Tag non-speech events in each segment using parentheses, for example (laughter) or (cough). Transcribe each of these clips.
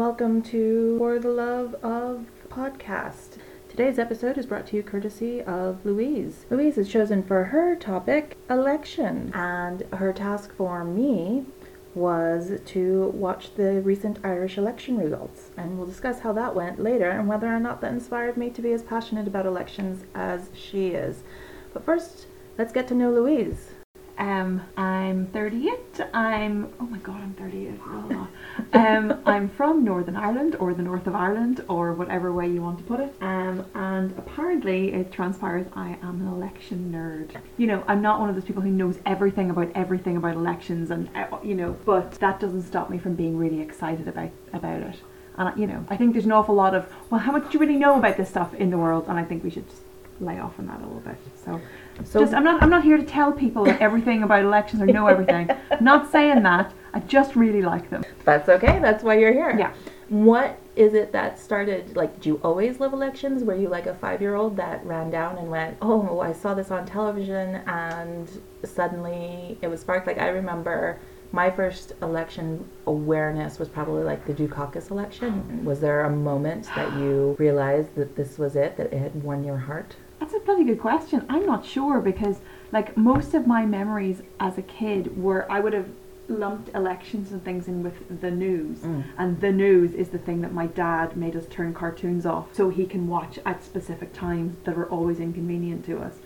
welcome to For the Love of Podcast. Today's episode is brought to you courtesy of Louise. Louise has chosen for her topic election, and her task for me was to watch the recent Irish election results. And we'll discuss how that went later and whether or not that inspired me to be as passionate about elections as she is. But first, let's get to know Louise. Um, I'm 38. I'm oh my god, I'm 38. um, I'm from Northern Ireland or the north of Ireland or whatever way you want to put it. Um, and apparently it transpires I am an election nerd. You know, I'm not one of those people who knows everything about everything about elections and uh, you know, but that doesn't stop me from being really excited about about it. And you know, I think there's an awful lot of well, how much do you really know about this stuff in the world? And I think we should just lay off on that a little bit. So So, just, I'm not. I'm not here to tell people everything about elections or know everything. I'm (laughs) not saying that. I just really like them. that's okay, that's why you're here. Yeah. What is it that started? Like, did you always love elections? Were you like a five year old that ran down and went, Oh, I saw this on television, and suddenly it was sparked? Like, I remember my first election awareness was probably like the Dukakis election. Was there a moment that you realized that this was it, that it had won your heart? That's a bloody good question. I'm not sure because like most of my memories as a kid were I would have lumped elections and things in with the news Mm. and the news is the thing that my dad made us turn cartoons off so he can watch at specific times that are always inconvenient to us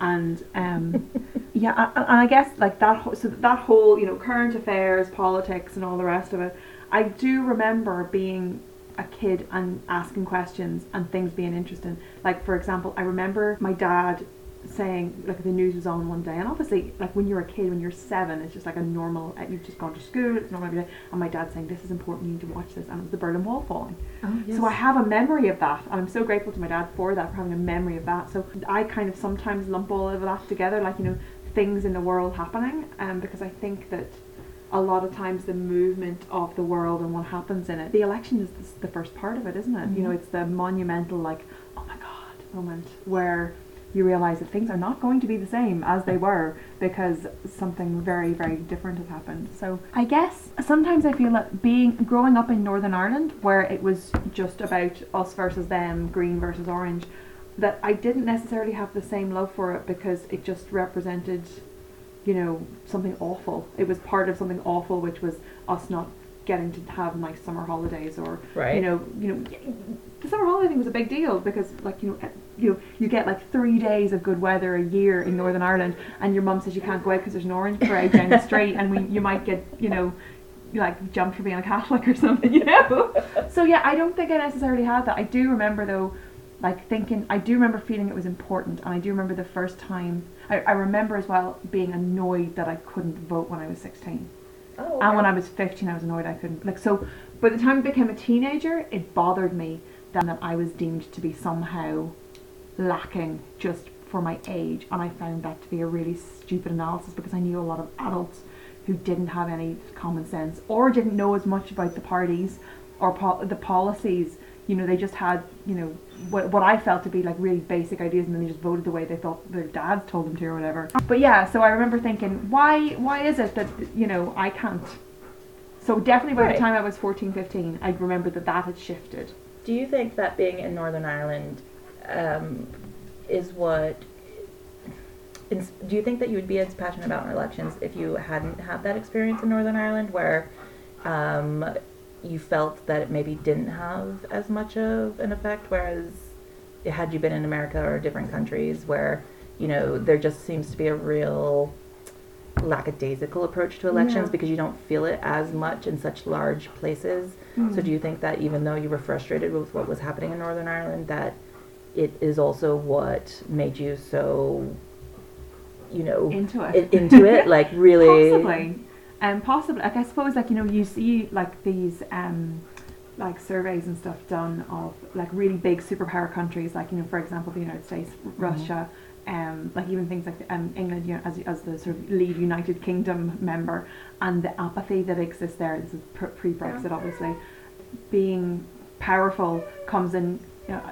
and um (laughs) yeah and i guess like that so that whole you know current affairs politics and all the rest of it i do remember being a kid and asking questions and things being interesting. Like for example i remember my dad saying like the news was on one day and obviously like when you're a kid when you're seven it's just like a normal you've just gone to school it's normal every day. And my dad saying this is important you need to watch this and it was the berlin wall falling. Oh, so I have a memory of that, and I'm so grateful to my dad for that, for having a memory of that. So I kind of sometimes lump all of that together, like you know, things in the world happening, um, because I think that a lot of times the movement of the world and what happens in it, the election is the, the first part of it, isn't it? You know, Mhm. it's the monumental, like, oh my god, moment where you realize that things are not going to be the same as they were because something very very different has happened so i guess sometimes i feel that being growing up in northern ireland where it was just about us versus them green versus orange that i didn't necessarily have the same love for it because it just represented you know something awful. It was part of something awful which was us not getting to have nice summer holidays or Right. you know you know the summer holiday thing was a big deal because like you know eh, you know you get like three days of good weather a year in Northern Ireland and your mum says you can't go out because there's an orange parade down the street and we, you might get you know like jumped for being a Catholic or something (laughs) you know? So yeah I don't think I necessarily had that. I do remember though like thinking I do remember feeling it was important and I do remember the first time I, I remember as well being annoyed that I couldn't vote when I was 16 Oh, and when I was 15, I was annoyed I couldn't. Like, so by the time I became a teenager, it bothered me then that I was deemed to be somehow lacking just for my age. And I found that to be a really stupid analysis because I knew a lot of adults who didn't have any common sense or didn't know as much about the parties or po- the policies. You know, they just had, you know, what, what I felt to be like really basic ideas and then they just voted the way they thought their dads told them to or whatever. But yeah, so I remember thinking, why why is it that, you know, I can't? So definitely by Right. the time I was 14, 15, I remember that that had shifted. Do you think that being in Northern Ireland um, is what? Do you think that you would be as passionate about elections if you hadn't had that experience in Northern Ireland, where um, you felt that it maybe didn't have as much of an effect, whereas had you been in America or different countries where you know there just seems to be a real lackadaisical approach to elections Yeah. because you don't feel it as much in such large places. So mm. do you think that even though you were frustrated with what was happening in Northern Ireland, that it is also what made you so, you know, into it? i- into it? Like (laughs) really, Possibly. Um, possibly. Like I suppose, like you know, you see like these um, like surveys and stuff done of like really big superpower countries, like you know, for example, the United States, Russia, um, like even things like um, England, you know, as as the sort of lead United Kingdom member, and the apathy that exists there. This is pre-Brexit, Yeah. obviously. Being powerful comes in. You know,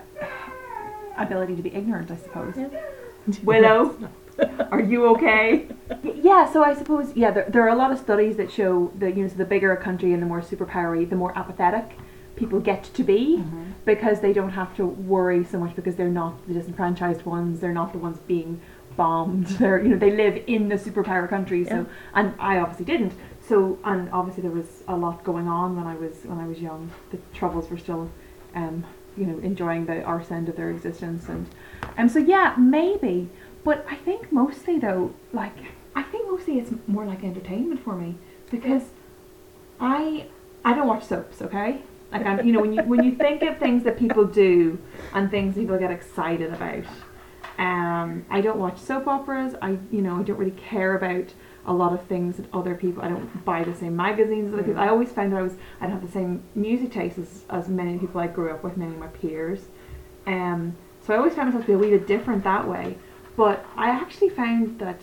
ability to be ignorant, I suppose. Yeah. Willow, (laughs) (laughs) are you okay? Yeah, so I suppose yeah, there, there are a lot of studies that show that you know so the bigger a country and the more superpowery, the more apathetic people get to be Mhm. because they don't have to worry so much because they're not the disenfranchised ones. They're not the ones being bombed. (laughs) They're you know they live in the superpower country. So Yeah. and I obviously didn't. So and obviously there was a lot going on when I was when I was young. The troubles were still, um, you know, enjoying the arse end of their existence and, um. So yeah, maybe. But I think mostly though, like I think mostly it's more like entertainment for me because I I don't watch soaps. Okay. Like I'm, you know, when you when you think of things that people do and things people get excited about, um, I don't watch soap operas. I, you know, I don't really care about a lot of things that other people. I don't buy the same magazines as other people. I always found that I was I'd have the same music taste as, as many people I grew up with, many of my peers. Um, so I always found myself to be a wee bit different that way. But I actually found that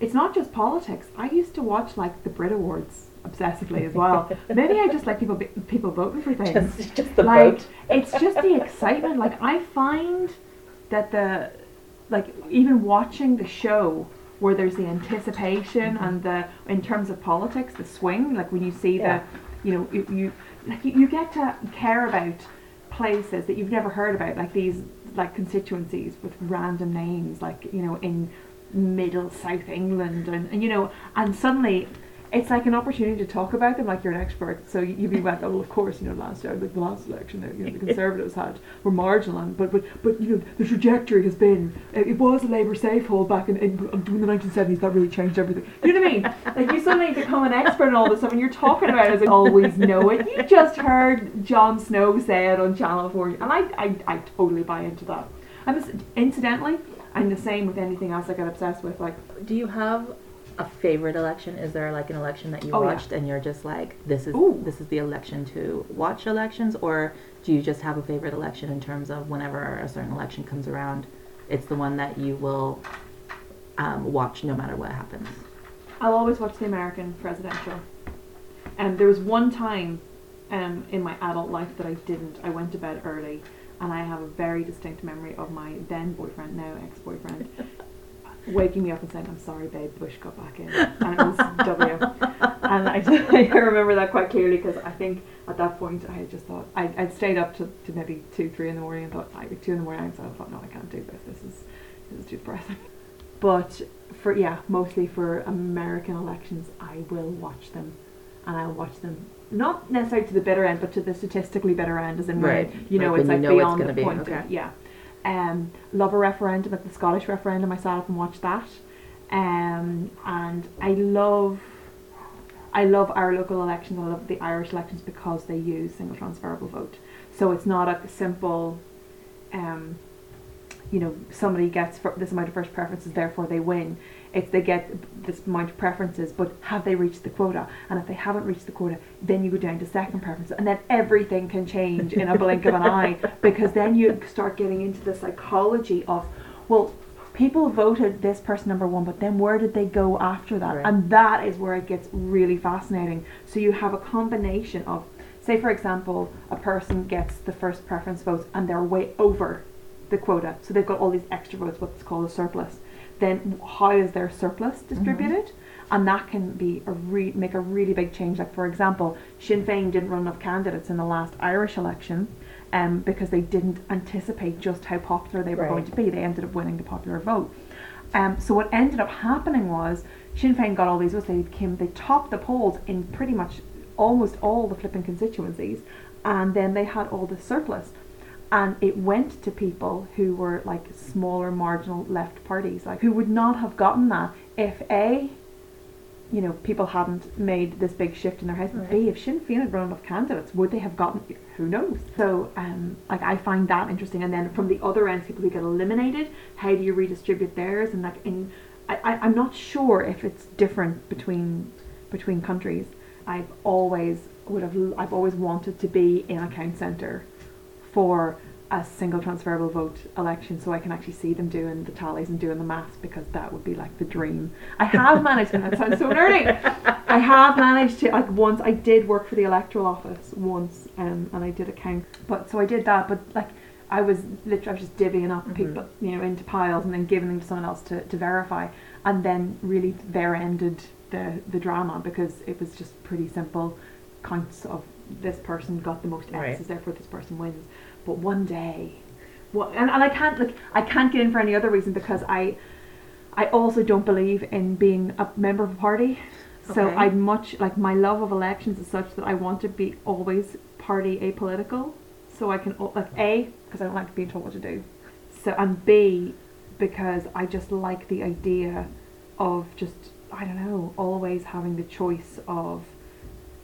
it's not just politics. I used to watch like the Brit Awards obsessively as well. (laughs) Maybe I just like people be- people voting for things Just, just the like vote. it's just the excitement like i find that the like even watching the show where there's the anticipation mm-hmm. and the in terms of politics the swing like when you see Yeah. the you know you, you like you, you get to care about places that you've never heard about like these like constituencies with random names like you know in middle south england and, and you know and suddenly it's like an opportunity to talk about them like you're an expert. So you- you'd be like, oh, of course, you know, last year, like the last election, you know, the (laughs) Conservatives had were marginal, and, but but but you know, the trajectory has been it, it was a Labour safe hold back in, in, in the 1970s. That really changed everything. You know what I mean? Like you suddenly become an expert in all this stuff, and you're talking about it as I always know it. You just heard Jon Snow say it on Channel 4, and I I, I totally buy into that. And this, incidentally, I'm the same with anything else I get obsessed with. Like Do you have a favorite election? Is there like an election that you Oh, yeah. watched and you're just like, this is Ooh. this is the election to watch elections, or do you just have a favorite election in terms of whenever a certain election comes around, it's the one that you will um, watch no matter what happens? I'll always watch the American presidential. And there was one time um, in my adult life that I didn't. I went to bed early, and I have a very distinct memory of my then boyfriend, now ex boyfriend, waking me up and saying, "I'm sorry, babe, Bush got back in," and it was W. And I, (laughs) I remember that quite clearly because I think at that point I just thought I, I'd stayed up to, to maybe two, three in the morning and thought, I two in the morning, so I thought, no, I can't do this. This is this is too depressing. (laughs) But for yeah, mostly for American elections, I will watch them, and I'll watch them not necessarily to the bitter end, but to the statistically better end, as in where Right. you know Like it's like you know beyond gonna the be, point. of- yeah. Um, love a referendum, like the Scottish referendum. I sat up and watched that, um, and I love. I love our local elections. I love the Irish elections because they use single transferable vote. So it's not a simple, um, you know, somebody gets this amount of first preferences, therefore they win. It's they get this amount of preferences, but have they reached the quota? And if they haven't reached the quota, then you go down to second preference, and then everything can change in a (laughs) blink of an eye because then you start getting into the psychology of, well, people voted this person number one, but then where did they go after that? Right. And that is where it gets really fascinating. So you have a combination of, say, for example, a person gets the first preference votes and they're way over the quota, so they've got all these extra votes, what's called a surplus. Then how is their surplus distributed? And that can be a re- make a really big change. Like for example, Sinn Féin didn't run enough candidates in the last Irish election, um, because they didn't anticipate just how popular they were Right. going to be. They ended up winning the popular vote. Um, so what ended up happening was Sinn Féin got all these votes. They came, they topped the polls in pretty much almost all the flipping constituencies, and then they had all the surplus, and it went to people who were like smaller marginal left parties, like who would not have gotten that if a you know, people hadn't made this big shift in their house. Right. B, if Sinn Féin had run enough candidates, would they have gotten? Who knows? So, um, like I find that interesting. And then from the other end, people who get eliminated, how do you redistribute theirs? And like in, I, I I'm not sure if it's different between between countries. I've always would have I've always wanted to be in a count centre for a single transferable vote election so I can actually see them doing the tallies and doing the maths because that would be like the dream. I have managed and that sounds so nerdy. I have managed to like once I did work for the electoral office once um, and I did a count. But so I did that but like I was literally I was just divvying up Mhm. people you know into piles and then giving them to someone else to, to verify and then really there ended the the drama because it was just pretty simple counts of this person got the most Right. X's, therefore this person wins. But one day, well, and, and I can't like I can't get in for any other reason because I I also don't believe in being a member of a party. So Okay. I'd much like my love of elections is such that I want to be always party apolitical. So I can like a because I don't like being told what to do. So and b because I just like the idea of just I don't know always having the choice of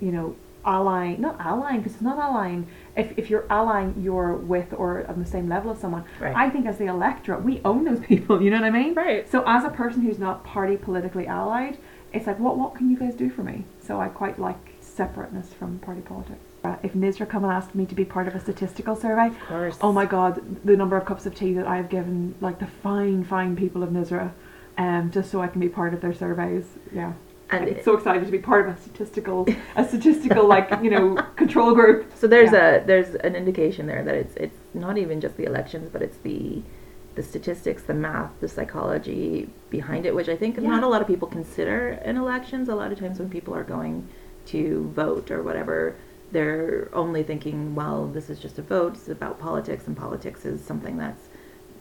you know allying not allying because it's not allying if, if you're allying you're with or on the same level as someone Right. I think as the electorate we own those (laughs) people you know what I mean Right. so as a person who's not party politically allied it's like what what can you guys do for me so I quite like separateness from party politics uh, if Nisra come and asked me to be part of a statistical survey Of course. Oh my god, the number of cups of tea that I've given like the fine, fine people of Nisra, um, just so I can be part of their surveys. Yeah. And I'm so excited to be part of a statistical (laughs) a statistical like, you know, (laughs) control group. So there's Yeah. a there's an indication there that it's it's not even just the elections, but it's the the statistics, the math, the psychology behind it, which I think Yeah. not a lot of people consider in elections. A lot of times when people are going to vote or whatever, they're only thinking, well, this is just a vote. It's about politics, and politics is something that's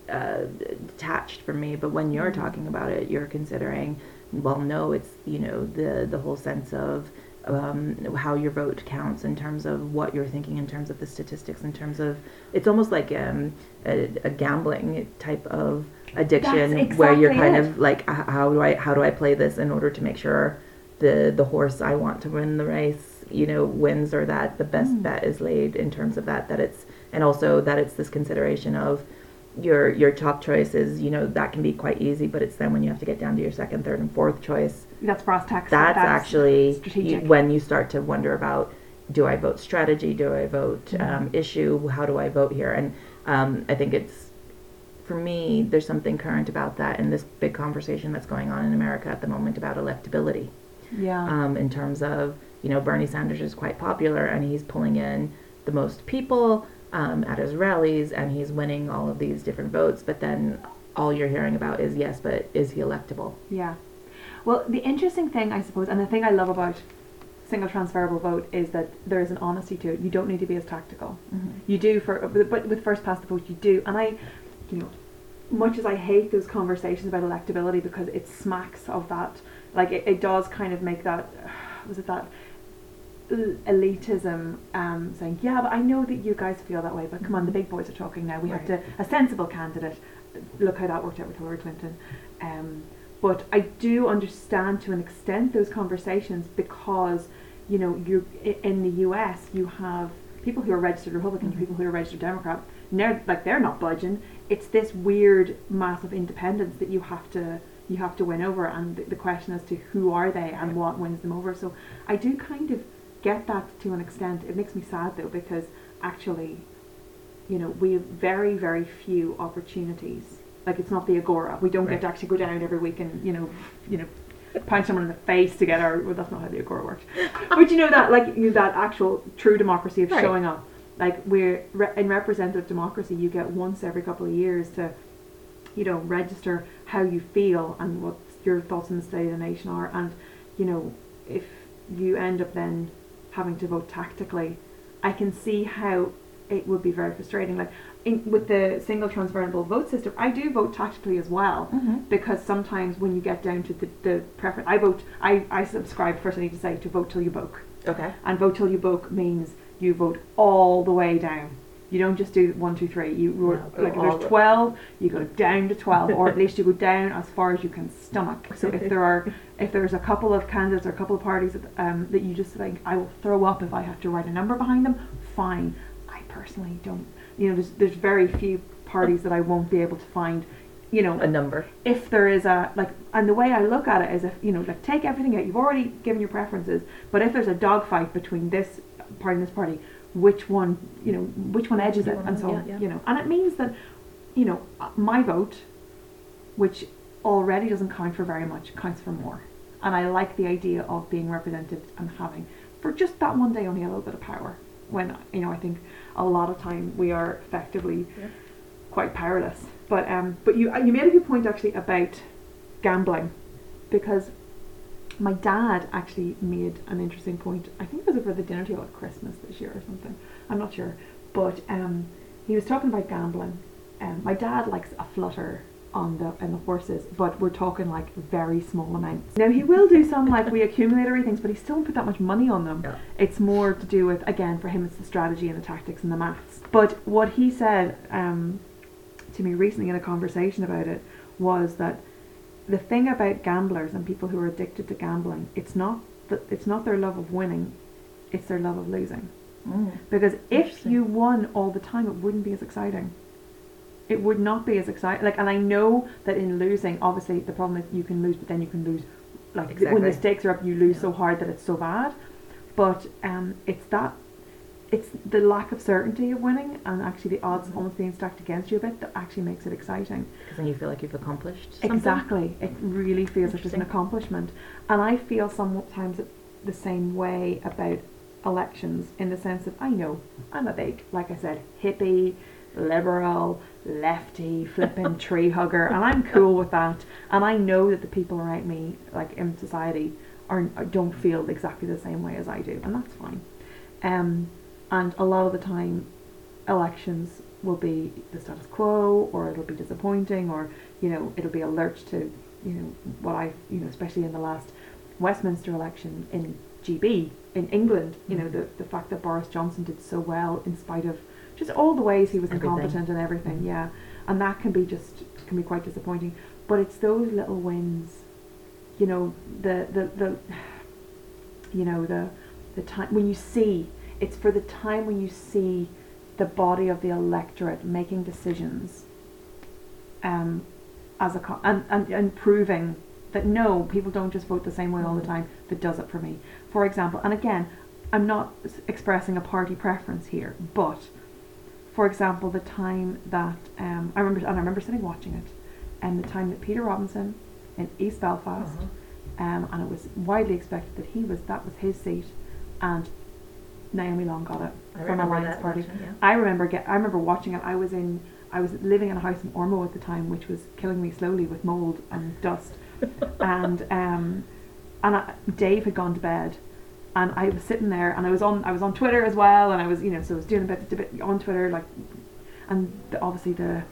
uh, detached from me. But when you're Mhm. talking about it, you're considering, well, no, it's you know the the whole sense of um, how your vote counts in terms of what you're thinking, in terms of the statistics, in terms of it's almost like um, a, a gambling type of addiction That's where you're kind it. of like, how do I how do I play this in order to make sure the the horse I want to win the race, you know, wins or that the best Mm. bet is laid in terms of that that it's and also that it's this consideration of your your top choices, you know, that can be quite easy, but it's then when you have to get down to your second, third, and fourth choice, That's brass tacks. that's, actually you, strategic. when you start to wonder about do I vote strategy, do I vote Mhm. um, issue, how do I vote here? And um, I think it's for me, there's something current about that in this big conversation that's going on in America at the moment about electability Yeah. um, in terms of you know Bernie Sanders is quite popular and he's pulling in the most people um, at his rallies and he's winning all of these different votes, but then all you're hearing about is yes, but is he electable? Yeah. Well, the interesting thing, I suppose, and the thing I love about single transferable vote is that there is an honesty to it. You don't need to be as tactical. You do for, but with first past the post, you do. And I, you know, much as I hate those conversations about electability because it smacks of that, like it, it does kind of make that, (sighs) was it that elitism um, saying, yeah, but I know that you guys feel that way, but come on, the big boys are talking now. We have to, Right. a sensible candidate. Look how that worked out with Hillary Clinton. Um, but I do understand to an extent those conversations because, you know, you in the US you have people who are registered Republican, Mhm. people who are registered Democrat. Now, like they're not budging. It's this weird mass of independence that you have to you have to win over, and the, the question as to who are they and what wins them over. So I do kind of get that to an extent. It makes me sad though because actually, you know, we have very very few opportunities. Like it's not the agora. We don't Right. get to actually go down every week and you know, you know, punch someone in the face to get our. Well, that's not how the agora works. (laughs) but you know that like you that actual true democracy of Right. showing up. Like we're re- in representative democracy, you get once every couple of years to, you know, register how you feel and what your thoughts on the state of the nation are, and you know, if you end up then having to vote tactically, I can see how it would be very frustrating. Like in, with the single transferable vote system, I do vote tactically as well Mm-hmm. because sometimes when you get down to the, the preference, I vote, I, I subscribe, first I need to say, to vote till you boke. Okay. And vote till you boke means you vote all the way down. You don't just do one, two, three. You No, like if there's twelve, you go down to twelve, or at (laughs) least you go down as far as you can stomach. So if there are, if there's a couple of candidates or a couple of parties that, um, that you just think I will throw up if I have to write a number behind them, fine. I personally don't. You know, there's there's very few parties that I won't be able to find. You know, A number. if there is a like and the way I look at it is if you know like take everything out you've already given your preferences but if there's a dogfight between this party and this party which one you know which one edges it and so Yeah, yeah. you know and it means that you know uh, my vote which already doesn't count for very much counts for more and I like the idea of being represented and having for just that one day only a little bit of power when you know I think a lot of time we are effectively Yeah. quite powerless. But um, but you you made a good point actually about gambling, because my dad actually made an interesting point. I think it was over the dinner table at Christmas this year or something. I'm not sure, but um, he was talking about gambling. Um, my dad likes a flutter on the and the horses, but we're talking like very small amounts. Now he will do some like we accumulatory things, but he still won't put that much money on them. Yeah. It's more to do with again for him it's the strategy and the tactics and the maths. But what he said um, to me recently in a conversation about it was that the thing about gamblers and people who are addicted to gambling, it's not that it's not their love of winning, it's their love of losing. Mm. Because if you won all the time, it wouldn't be as exciting. It would not be as exciting. Like, and I know that in losing, obviously, the problem is you can lose, but then you can lose. Like when the stakes are up, you lose Yeah. so hard that it's so bad. But um, it's that, it's the lack of certainty of winning, and actually the odds almost being stacked against you a bit that actually makes it exciting. Because then you feel like you've accomplished something. Exactly. It really feels like it's an accomplishment. And I feel sometimes the same way about elections in the sense that I know I'm a big, like I said, hippie, liberal, lefty, flipping (laughs) tree hugger, and I'm cool with that. And I know that the people around me, like in society, are don't feel exactly the same way as I do, and that's fine. Um, and a lot of the time, elections will be the status quo, or it'll be disappointing, or you know, it'll be a lurch to you know what I you know, especially in the last Westminster election in GB in England, you know, Mhm. the the fact that Boris Johnson did so well in spite of just all the ways he was Everything. incompetent and everything, Mhm. yeah, and that can be just can be quite disappointing. But it's those little wins, you know, the the the (sighs) you know the the time when you see it's for the time when you see the body of the electorate making decisions um, as a co- and, and, and proving that no, people don't just vote the same way all the time. That does it for me. For example, and again, I'm not expressing a party preference here, but for example, the time that um, I remember, and I remember sitting watching it, and the time that Peter Robinson in East Belfast, Uh-huh. um, and it was widely expected that he was that was his seat, and Naomi Long got it I from a that Party. yeah. I remember get I remember watching it. I was in I was living in a house in Ormeau at the time, which was killing me slowly with mold and dust. (laughs) and um, and I, Dave had gone to bed, and I was sitting there, and I was on I was on Twitter as well, and I was you know so I was doing a bit, a bit on Twitter like, and the, obviously the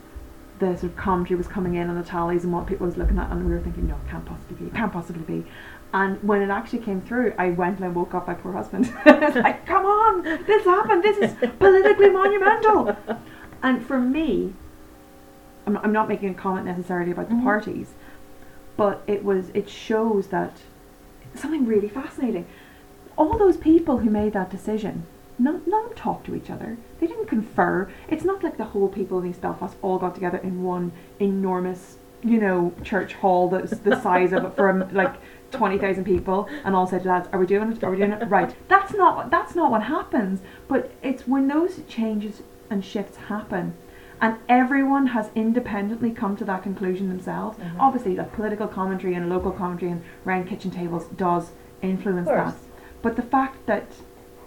the sort of commentary was coming in on the tallies and what people was looking at, and we were thinking no, it can't possibly be, it can't possibly be. And when it actually came through, I went and I woke up my poor husband. (laughs) (laughs) like, come on, this happened. This is politically monumental. And for me, I'm not, I'm not making a comment necessarily about the Mhm. parties, but it was it shows that something really fascinating. All those people who made that decision, none, none of them talked to each other. They didn't confer. It's not like the whole people in East Belfast all got together in one enormous, you know, church hall that's the size of it for um, like twenty thousand people, and all said, "Lads, are we doing it? Are we doing it right?" (laughs) That's not that's not what happens. But it's when those changes and shifts happen and everyone has independently come to that conclusion themselves. Mhm. Obviously, like political commentary and local commentary and round kitchen tables does influence that. But the fact that,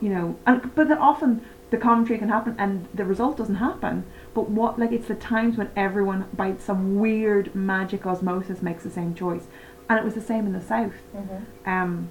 you know, and but that often the commentary can happen and the result doesn't happen. But what, like, it's the times when everyone, by some weird magic osmosis, makes the same choice. And it was the same in the south Mhm. um,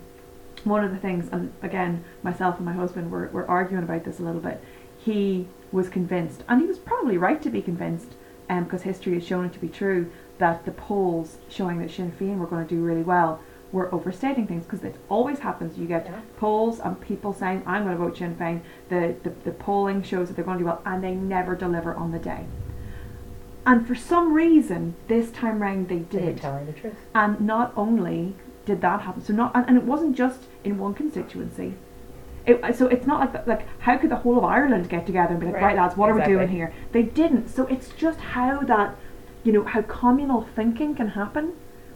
one of the things, and again, myself and my husband were, were arguing about this a little bit. He was convinced, and he was probably right to be convinced, um, because history has shown it to be true, that the polls showing that Sinn Féin were going to do really well were overstating things, because it always happens. You get Yeah. polls and people saying, I'm going to vote Sinn Féin. The, the, the polling shows that they're going to do well, and they never deliver on the day. And for some reason, this time round they did. telling the truth. And not only did that happen, so not and, and it wasn't just in one constituency. It, so it's not like that, like how could the whole of Ireland get together and be like, right, Right, lads, what are we doing here? They didn't. So it's just how that, you know, how communal thinking can happen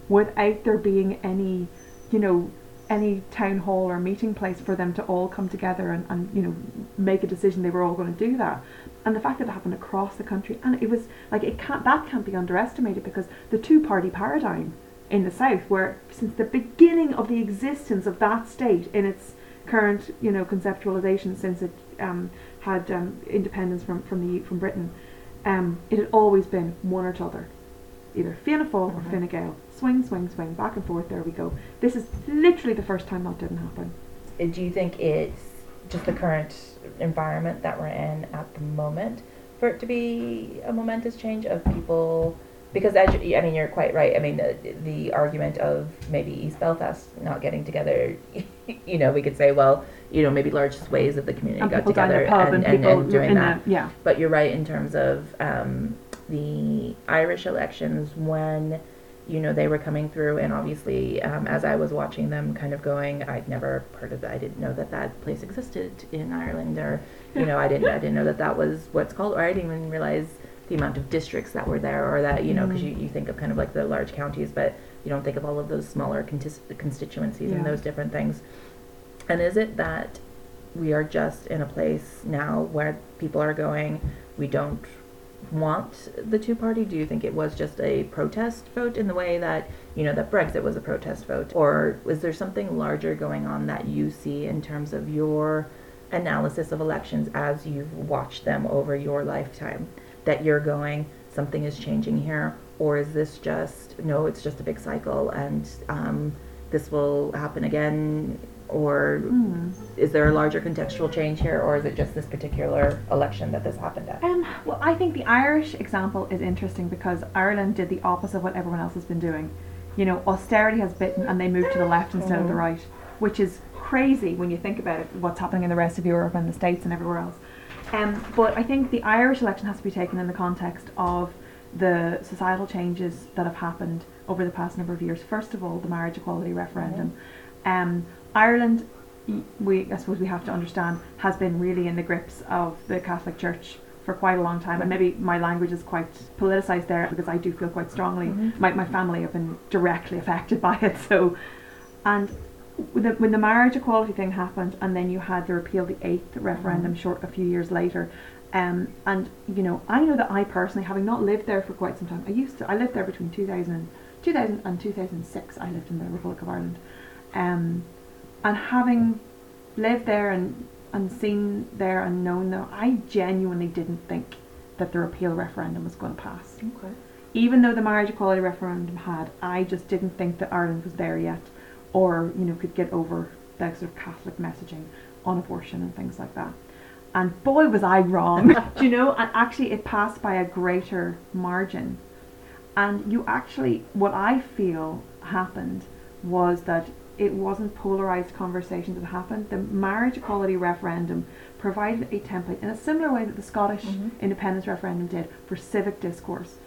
without there being any, you know, any town hall or meeting place for them to all come together and, and you know make a decision they were all going to do that and the fact that it happened across the country and it was like it can't that can't be underestimated because the two party paradigm in the south where since the beginning of the existence of that state in its current you know conceptualization since it um, had um, independence from from the from Britain um, it had always been one or t'other either Fianna Fáil or Mhm. Fine Gael. Swing, swing, swing, back and forth. There we go. This is literally the first time that didn't happen. Do you think it's just the current environment that we're in at the moment for it to be a momentous change of people? Because as you, I mean, you're quite right. I mean, the, the argument of maybe East Belfast not getting together, (laughs) you know, we could say, well, you know, maybe large swathes of the community And got together the and, and, and, and doing that. the yeah. But you're right in terms of um, the Irish elections when, you know, they were coming through, and obviously, um, as I was watching them, kind of going, I'd never heard of that. I didn't know that that place existed in Ireland, or you know, I didn't, I didn't know that that was what's called, or I didn't even realize the amount of districts that were there, or that you know, because Mm. you, you think of kind of like the large counties, but you don't think of all of those smaller contis- constituencies and those different things. And is it that we are just in a place now where people are going, we don't want the two party? Do you think it was just a protest vote in the way that, you know, that Brexit was a protest vote? Or is there something larger going on that you see in terms of your analysis of elections as you've watched them over your lifetime? That you're going, something is changing here? Or is this just, no, it's just a big cycle and um, this will happen again? Or Mm. is there a larger contextual change here, or is it just this particular election that this happened at? Um, well, I think the Irish example is interesting because Ireland did the opposite of what everyone else has been doing. You know, austerity has bitten and they moved to the left instead of the right, which is crazy when you think about it, what's happening in the rest of Europe and the States and everywhere else. Um, but I think the Irish election has to be taken in the context of the societal changes that have happened over the past number of years. First of all, the marriage equality referendum. Um, Ireland, we I suppose we have to understand, has been really in the grips of the Catholic Church for quite a long time. And maybe my language is quite politicised there because I do feel quite strongly. Mhm. My, my family have been directly affected by it. So, and when the, when the marriage equality thing happened, and then you had the repeal the eighth referendum Mhm. short a few years later. Um, and you know, I know that I personally, having not lived there for quite some time, I used to. I lived there between 2000 2000 and 2006. I lived in the Republic of Ireland, um, and having lived there and and seen there and known them, I genuinely didn't think that the repeal referendum was going to pass Okay. even though the marriage equality referendum had, I just didn't think that Ireland was there yet, or you know could get over that sort of Catholic messaging on abortion and things like that. And boy, was I wrong, (laughs) do you know? And actually, it passed by a greater margin. And you actually, what I feel happened was that it wasn't polarized conversations that happened. The marriage equality referendum provided a template in a similar way that the Scottish Mhm. independence referendum did for civic discourse.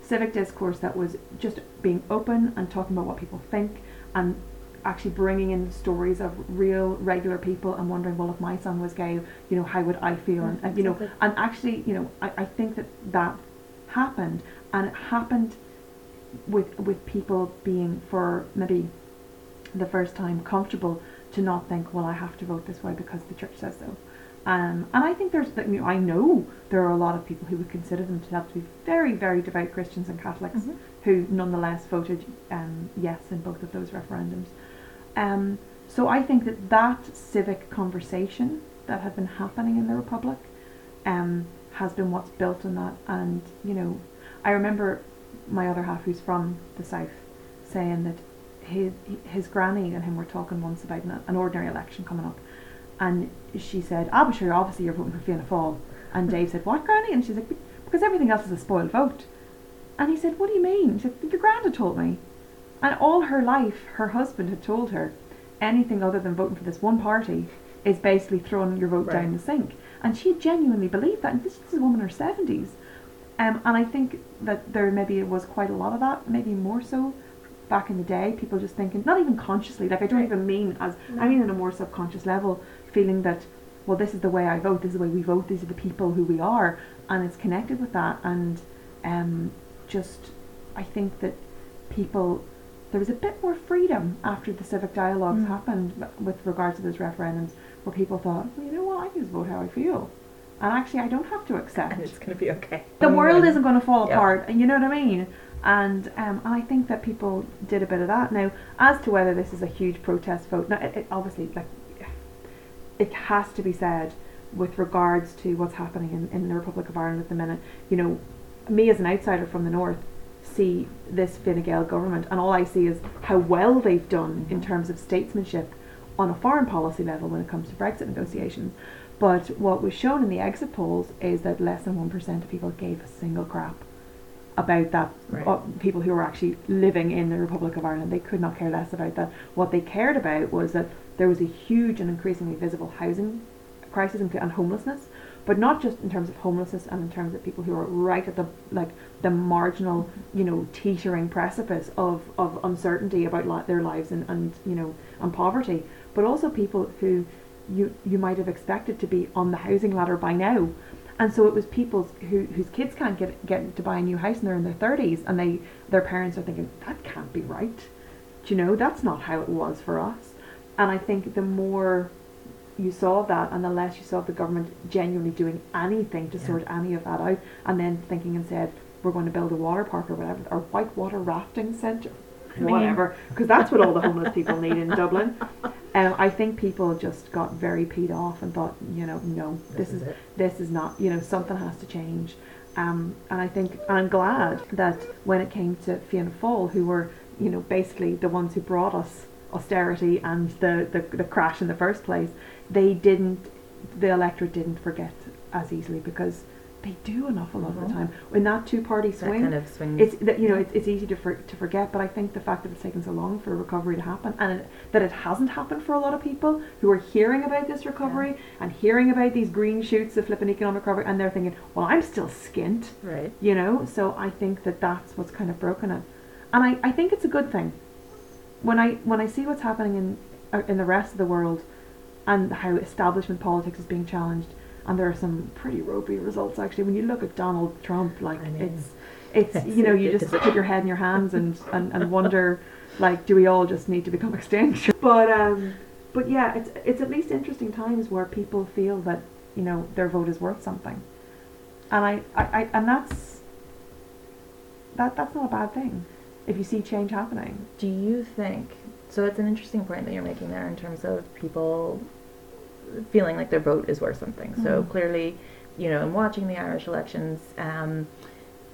Civic discourse that was just being open and talking about what people think and actually bringing in stories of real regular people and wondering, well, if my son was gay, you know, how would I feel? And, and you know, Exactly. and actually, you know, I, I think that that happened and it happened with with people being for maybe the first time comfortable to not think, well, I have to vote this way because the church says so. Um, and I think there's, I, know there are a lot of people who would consider themselves to be very, very devout Christians and Catholics Mhm. who nonetheless voted um, yes in both of those referendums. Um, so I think that that civic conversation that had been happening in the Republic um, has been what's built on that. And, you know, I remember my other half who's from the South saying that his, his granny and him were talking once about an, an ordinary election coming up. And she said, ah, but sure, obviously you're voting for Fianna Fáil. And Dave said, what, granny? And she's like, because everything else is a spoiled vote. And he said, what do you mean? She said, your granda told me. And all her life, her husband had told her, anything other than voting for this one party is basically throwing your vote Right. down the sink. And she genuinely believed that. And this is a woman in her 70s. Um, and I think that there maybe was quite a lot of that, maybe more so back in the day. People just thinking, not even consciously, like I don't even mean as, I mean in a more subconscious level, feeling that, well, this is the way I vote, this is the way we vote, these are the people who we are. And it's connected with that. And um, just, I think that people, there was a bit more freedom after the civic dialogues Mm. happened with regards to those referendums, where people thought, well, you know what, I can just vote how I feel. And actually, I don't have to accept. And it's going to be okay. the world isn't going to fall Yeah. apart, and you know what I mean. And um, I think that people did a bit of that. Now, as to whether this is a huge protest vote, now it, it obviously like it has to be said with regards to what's happening in, in the Republic of Ireland at the minute. You know, me as an outsider from the north, see this Fine Gael government, and all I see is how well they've done in terms of statesmanship on a foreign policy level when it comes to Brexit negotiations. But what was shown in the exit polls is that less than 1% of people gave a single crap about that. Right. Uh, people who were actually living in the Republic of Ireland, they could not care less about that. What they cared about was that there was a huge and increasingly visible housing crisis and, and homelessness, but not just in terms of homelessness and in terms of people who are right at the like the marginal, you know, teetering precipice of, of uncertainty about li- their lives and, and you know and poverty, but also people who you you might have expected to be on the housing ladder by now. And so it was people who, whose kids can't get get to buy a new house and they're in their thirties and they their parents are thinking that can't be right. Do you know that's not how it was for us. And I think the more you saw that and the less you saw the government genuinely doing anything to Yeah. sort any of that out and then thinking and said we're going to build a water park or whatever or whitewater rafting centre Whatever. (laughs) because that's what all the homeless people need in Dublin. Um, I think people just got very peed off and thought you know no this, is, it. this is not you know something has to change. Um, and I think and I'm glad that when it came to Fianna Fáil who were you know basically the ones who brought us austerity and the, the, the crash in the first place they didn't the electorate didn't forget as easily because they do an awful lot of Mhm. the time in that two party That swing kind of swings. it's that you know it's, it's easy to for, to forget but I think the fact that it's taken so long for recovery to happen and it, that it hasn't happened for a lot of people who are hearing about this recovery and hearing about these green shoots of flipping economic recovery and they're thinking well I'm still skint right. you know so I think that that's what's kind of broken it and I, I think it's a good thing when I when I see what's happening in uh, in the rest of the world and how establishment politics is being challenged and there are some pretty ropey results actually. When you look at Donald Trump like it's it's you know you just put your head in your hands and, (laughs) and, and wonder like do we all just need to become (laughs) extinct? But um but yeah it's it's at least interesting times where people feel that you know their vote is worth something. And I, I, I and that's that that's not a bad thing if you see change happening. Do you think so? It's an interesting point that you're making there in terms of people feeling like their vote is worth something. So Mhm. clearly, you know, in watching the Irish elections, um,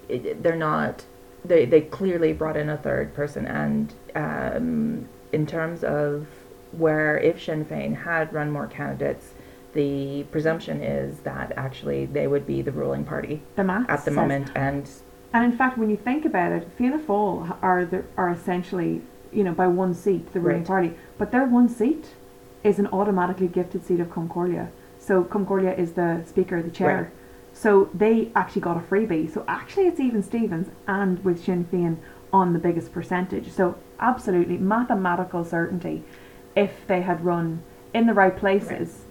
it, they're not. They they clearly brought in a third person, and um, in terms of where if Sinn Féin had run more candidates, the presumption is that actually they would be the ruling party the at the moment, and and in fact when you think about it Fianna Fáil are the, are essentially you know by one seat the ruling Right. party but they're one seat is an automatically gifted seat of Ceann Comhairle so Ceann Comhairle is the speaker the chair Right. so they actually got a freebie so actually it's even Stevens and with Sinn Féin on the biggest percentage so absolutely mathematical certainty if they had run in the right places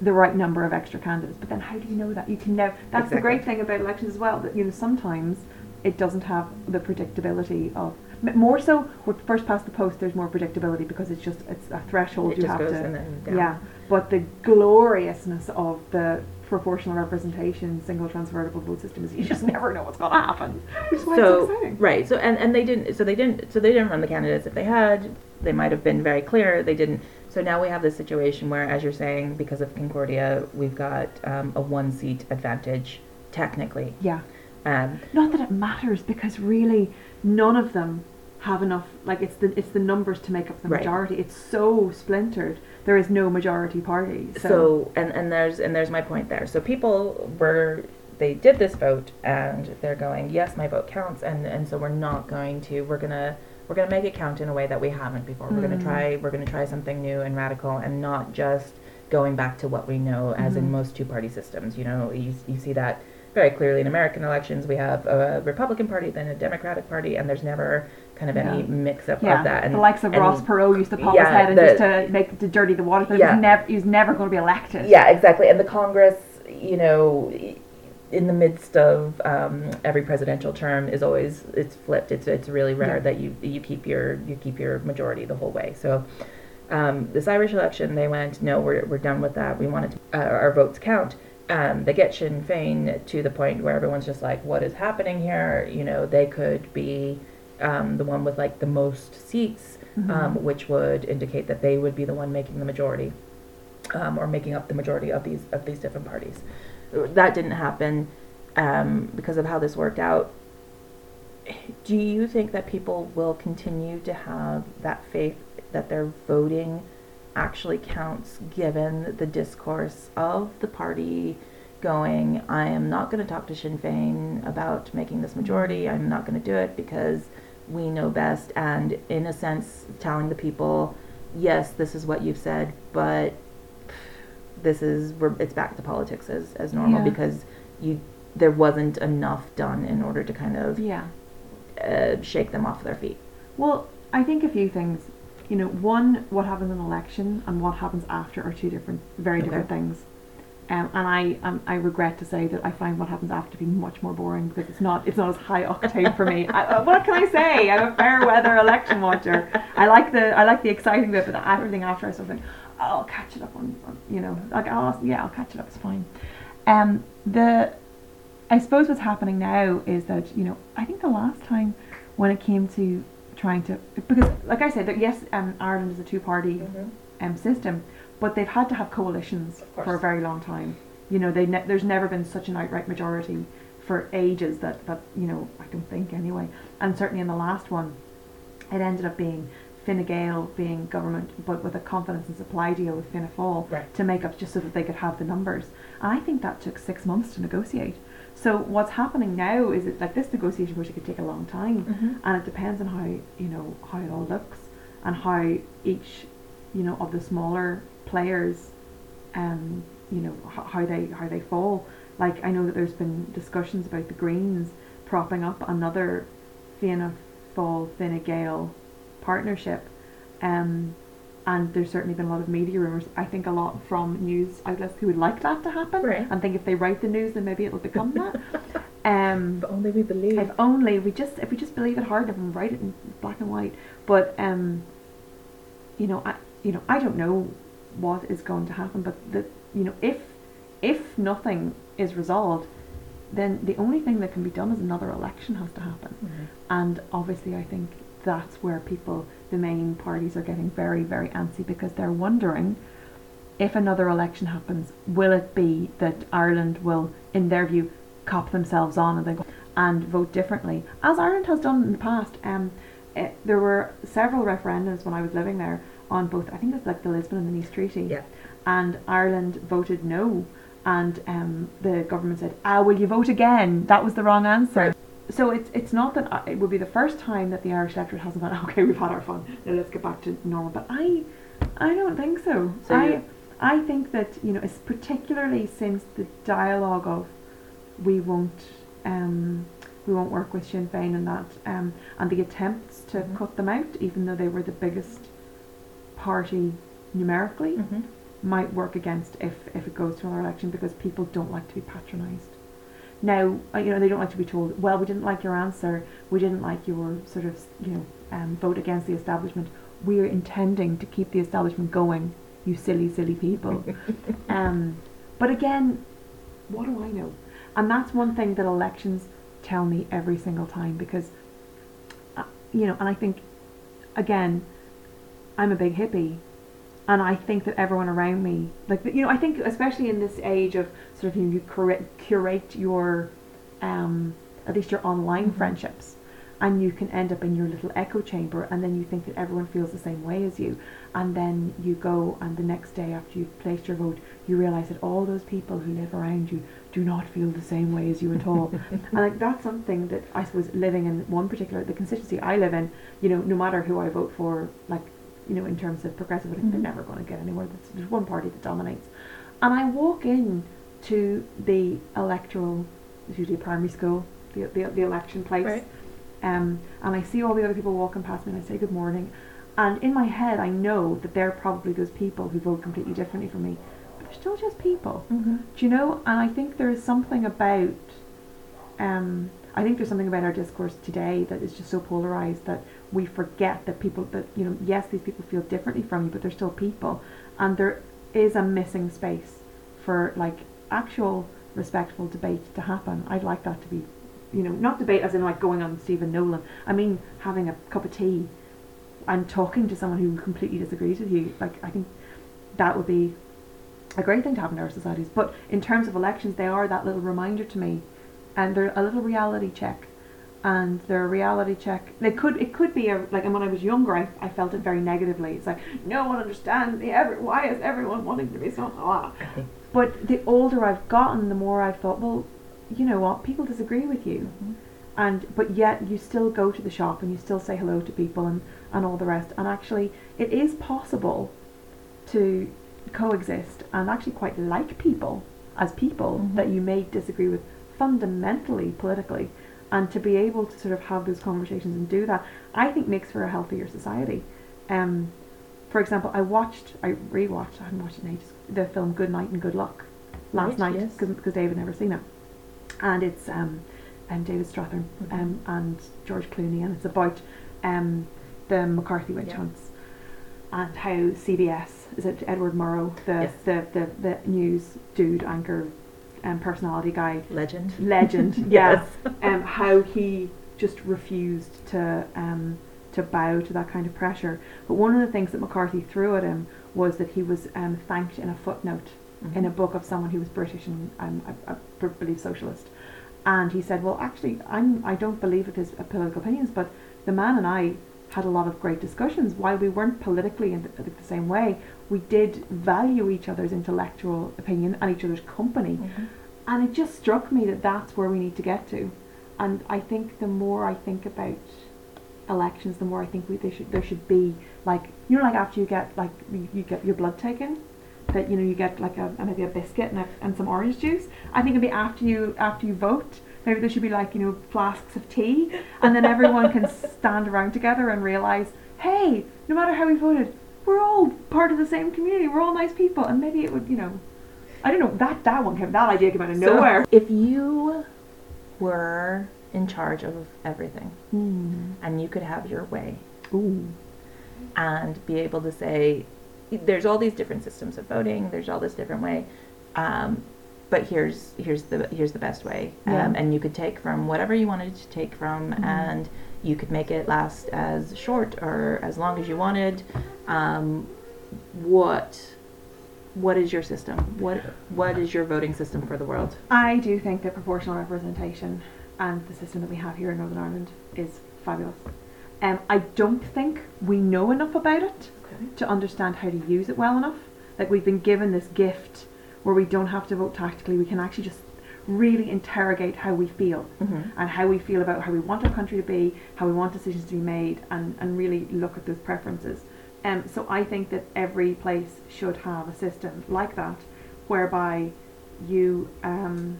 the right number of extra candidates. But then how do you know that? You can never. That's the great thing about elections as well. That you know sometimes it doesn't have the predictability of more so with first past the post. There's more predictability because it's just it's a threshold it you have to. and then down. Yeah, but the gloriousness of the proportional representation single transferable vote system is you just never know what's going to happen, which is why so it's exciting. right so and, and they didn't so they didn't so they didn't run the candidates if they had they might have been very clear they didn't so now we have this situation where as you're saying because of Ceann Comhairle we've got um, a one seat advantage technically Yeah. um, Not that it matters because really none of them have enough like it's the it's the numbers to make up the Right. majority. It's so splintered. There is no majority party. So, so and and there's and there's my point there so people were they did this vote and they're going yes my vote counts and and so we're not going to we're gonna we're gonna make it count in a way that we haven't before we're gonna Mm. try we're gonna try something new and radical and not just going back to what we know as in Mhm. most two party systems you know you, you see that very clearly in American elections we have a Republican party then a Democratic party and there's never kind of any mix up yeah, of that and the likes of and- Ross Perot used to pop yeah, his head and the- just to make to dirty the water. But Yeah. he was never he was never going to be elected. Yeah, exactly. And the Congress, you know, in the midst of um, every presidential term, is always it's flipped. It's it's really rare Yeah. that you you keep your you keep your majority the whole way. So. Um, this Irish election, they went, no, we're, we're done with that. We wanted to, uh, our votes count. Um, they get Sinn Féin to the point where everyone's just like, what is happening here? You know, they could be um, the one with like the most seats, Mhm. um, which would indicate that they would be the one making the majority, um, or making up the majority of these of these different parties. That didn't happen um, because of how this worked out. do you think that people will continue to have that faith that they're voting actually counts given the discourse of the party going, I am not going to talk to Sinn Féin about making this majority, I'm not going to do it because we know best, and in a sense, telling the people, yes, this is what you've said, but this is we're, it's back to politics as, as normal Yeah. because you there wasn't enough done in order to kind of Yeah. uh, shake them off their feet. Well, I think a few things. You know, one, what happens in an election and what happens after are two different, very Okay. different things. Um, and I, um, I regret to say that I find what happens after to be much more boring because it's not, it's not as high octane for me. (laughs) I, uh, what can I say? I'm a fair weather election watcher. I like the, I like the exciting bit, but everything after I sort of think, oh, I'll catch it up on, on you know, like, I'll, yeah, I'll catch it up. It's fine. Um, the, I suppose what's happening now is that you know I think the last time when it came to trying to because like I said that yes um, Ireland is a two party um, system but they've had to have coalitions for a very long time. You know they ne- there's never been such an outright majority for ages that that you know I can think anyway. And certainly in the last one it ended up being Fine Gael being government but with a confidence and supply deal with Fianna Fáil Right. to make up just so that they could have the numbers. And I think that took six months to negotiate so what's happening now is it like this negotiation which it could take a long time. Mhm. and it depends on how you know how it all looks and how each you know of the smaller players um you know h- how they how they fall. Like I know that there's been discussions about the Greens propping up another Fianna Fáil Fine Gael partnership. Um and there's certainly been a lot of media rumours I think a lot from news outlets who would like that to happen Right. and think if they write the news then maybe it'll become that (laughs) um But only we believe. if only we just if we just believe it hard enough and write it in black and white. But um, you know, I you know I don't know what is going to happen, but the you know if if nothing is resolved, then the only thing that can be done is another election has to happen. Mhm. And obviously, I think that's where people, the main parties, are getting very, very antsy because they're wondering if another election happens, will it be that Ireland will, in their view, cop themselves on and then go and vote differently, as Ireland has done in the past. Um, eh, there were several referendums when I was living there on both. I think it was like the Lisbon and the Nice Treaty Yeah. and Ireland voted no, and um, the government said, "Ah, will you vote again? That was the wrong answer." Right. So it's it's not that I, it would be the first time that the Irish electorate hasn't gone, (laughs) "Okay, we've had our fun. Now let's get back to normal." But I, I don't think so. So I I think that you know, it's particularly since the dialogue of we won't um, we won't work with Sinn Féin and that um, and the attempts to Mhm. cut them out, even though they were the biggest party numerically Mhm. might work against if, if it goes to another election because people don't like to be patronised. Now, uh, you know, they don't like to be told, well, we didn't like your answer, we didn't like your sort of, you know, um, vote against the establishment. We're intending to keep the establishment going, you silly, silly people. (laughs) um, but again, what do I know? And that's one thing that elections tell me every single time because, uh, you know, and I think, again, I'm a big hippie and I think that everyone around me, like you know, I think especially in this age of sort of you, you curate, curate your, um, at least your online Mhm. friendships, and you can end up in your little echo chamber, and then you think that everyone feels the same way as you, and then you go and the next day after you've placed your vote, you realize that all those people who live around you do not feel the same way as you at all, (laughs) and like that's something that I suppose living in one particular the constituency I live in, you know, no matter who I vote for, like you know, in terms of progressive voting, they're never going to get anywhere. There's, there's one party that dominates. And I walk in to the electoral, it's usually a primary school, the, the, the election place, Right. um, and I see all the other people walking past me and I say good morning. And in my head, I know that they're probably those people who vote completely differently from me. But they're still just people. Mhm. Do you know? And I think there is something about, um, I think there's something about our discourse today that is just so polarized that we forget that people, that, you know, yes, these people feel differently from you, but they're still people. And there is a missing space for like actual respectful debate to happen. I'd like that to be, you know, not debate as in like going on Stephen Nolan. I mean, having a cup of tea and talking to someone who completely disagrees with you. Like, I think that would be a great thing to have in our societies. But in terms of elections, they are that little reminder to me, and they're a little reality check. And they're a reality check. They could it could be a like and when I was younger I, I felt it very negatively. It's like no one understands me every why is everyone wanting to be so blah. (laughs) But the older I've gotten, the more I've thought, well, you know what, people disagree with you. Mhm. And but yet you still go to the shop and you still say hello to people and, and all the rest. And actually it is possible to coexist and actually quite like people as people Mhm. that you may disagree with fundamentally politically and to be able to sort of have those conversations and do that I think makes for a healthier society. Um, for example, I watched, I rewatched, I haven't watched it in ages, the film Good Night and Good Luck last night yes. because David never seen it, and it's um, and David Strathairn Mhm. um, and George Clooney, and it's about um, the McCarthy witch Yeah. hunts and how CBS is it Edward Murrow, the Yes. the, the the news dude anchor, um, personality guy, Legend. legend, (laughs) yeah, Yes. um, how he just refused to um, to bow to that kind of pressure. But one of the things that McCarthy threw at him was that he was um, thanked in a footnote in a book of someone who was British and um, I, I believe socialist. And he said, "Well, actually, I'm I don't believe with his political opinions, but the man and I had a lot of great discussions. While we weren't politically in the, the same way, we did value each other's intellectual opinion and each other's company. Mhm. And it just struck me that that's where we need to get to. And I think the more I think about elections, the more I think we they should there should be like you know like after you get like you, you get your blood taken, that you know you get like a maybe a biscuit and, a, and some orange juice. I think it'd be after you after you vote. Maybe there should be like you know flasks of tea, and then everyone can stand around together and realize, hey, no matter how we voted, we're all part of the same community. We're all nice people, and maybe it would you know. I don't know that that one came that idea came out of So, nowhere. if you were in charge of everything Mm. and you could have your way Ooh. and be able to say, there's all these different systems of voting, there's all this different way, um, but here's here's the here's the best way, Yeah. um, and you could take from whatever you wanted to take from, Mhm. and you could make it last as short or as long as you wanted. Um, what what is your system? What what is your voting system for the world? I do think that proportional representation and the system that we have here in Northern Ireland is fabulous. Um, I don't think we know enough about it to understand how to use it well enough. Like we've been given this gift where we don't have to vote tactically. We can actually just really interrogate how we feel Mm-hmm. and how we feel about how we want our country to be, how we want decisions to be made, and, and really look at those preferences. Um, so I think that every place should have a system like that, whereby you um,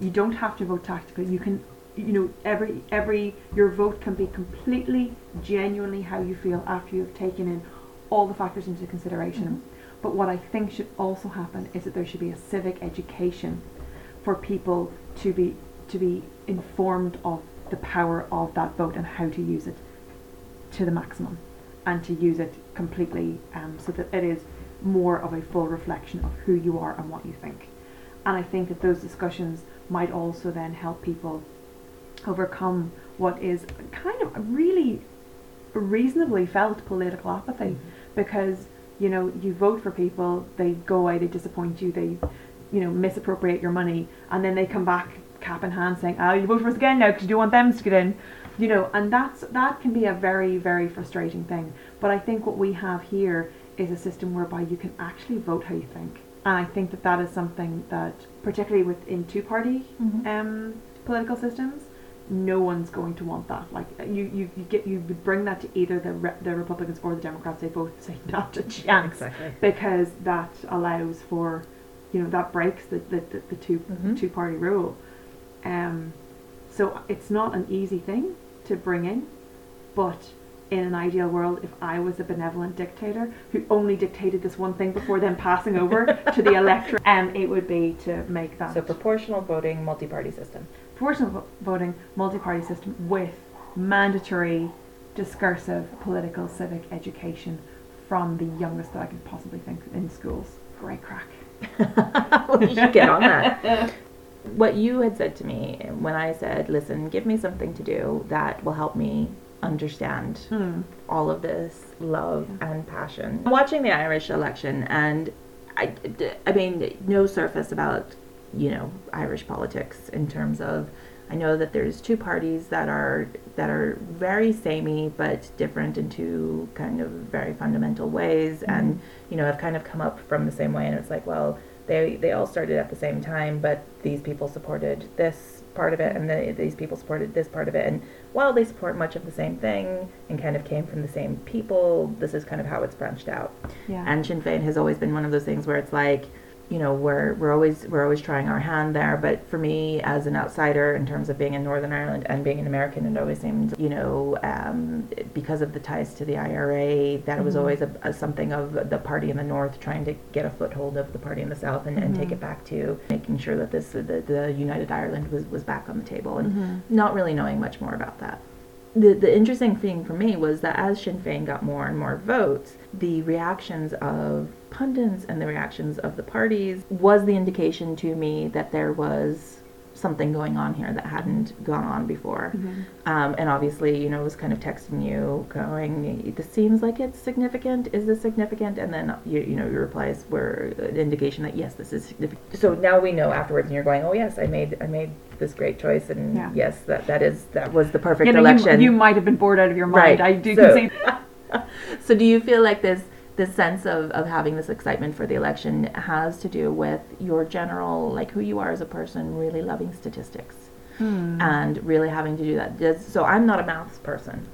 you don't have to vote tactically. You can, you know, every every your vote can be completely, genuinely how you feel after you've taken in all the factors into consideration. But what I think should also happen is that there should be a civic education for people to be to be informed of the power of that vote and how to use it to the maximum and to use it completely um, so that it is more of a full reflection of who you are and what you think. And I think that those discussions might also then help people overcome what is kind of really reasonably felt political apathy because you know you vote for people they go away they disappoint you they you know misappropriate your money and then they come back cap in hand saying oh you vote for us again now because you don't want them to get in you know and that's that can be a very very frustrating thing but i think what we have here is a system whereby you can actually vote how you think and i think that that is something that particularly within two party Mhm. um, political systems no one's going to want that. Like you, you, you get you bring that to either the re- the Republicans or the Democrats. They both (laughs) say not a chance Exactly. because that allows for, you know, that breaks the the, the, the two Mhm. two party rule. Um, so it's not an easy thing to bring in, but in an ideal world, if I was a benevolent dictator who only dictated this one thing before then passing over (laughs) to the electorate, um, it would be to make that So proportional voting, multi-party system. Proportional voting multi-party system with mandatory discursive political civic education from the youngest that I can possibly think in schools. Great crack. (laughs) we should get on that. What you had said to me when I said, "Listen, give me something to do that will help me understand Hmm. all of this love and passion." I'm watching the Irish election, and I, I mean, no surface about you know, Irish politics in terms of I know that there's two parties that are that are very samey but different in two kind of very fundamental ways, mm-hmm. and you know have kind of come up from the same way. And it's like, well, they they all started at the same time, but these people supported this part of it, and the, these people supported this part of it. And while they support much of the same thing and kind of came from the same people, this is kind of how it's branched out. Yeah. And Sinn Féin has always been one of those things where it's like you know we're we're always we're always trying our hand there but for me as an outsider in terms of being in northern ireland and being an american it always seemed you know um, because of the ties to the ira that mm-hmm. it was mm-hmm. always a, a, something of the party in the north trying to get a foothold of the party in the south and, mm-hmm. and take it back to making sure that this the, the united ireland was was back on the table and mm-hmm. not really knowing much more about that the, the interesting thing for me was that as Sinn Féin got more and more votes, the reactions of pundits and the reactions of the parties was the indication to me that there was something going on here that hadn't gone on before. Mm-hmm. Um, and obviously, you know, was kind of texting you, going, "This seems like it's significant. Is this significant?" And then you, you know, your replies were an indication that yes, this is significant. So now we know afterwards, and you're going, "Oh yes, I made I made this great choice, and yeah. yes, that that is that was the perfect you know, election." You, you might have been bored out of your mind. Right. I do so, (laughs) so do you feel like this? This sense of, of having this excitement for the election has to do with your general like who you are as a person really loving statistics. Hmm. and really having to do that. So i'm not a maths person.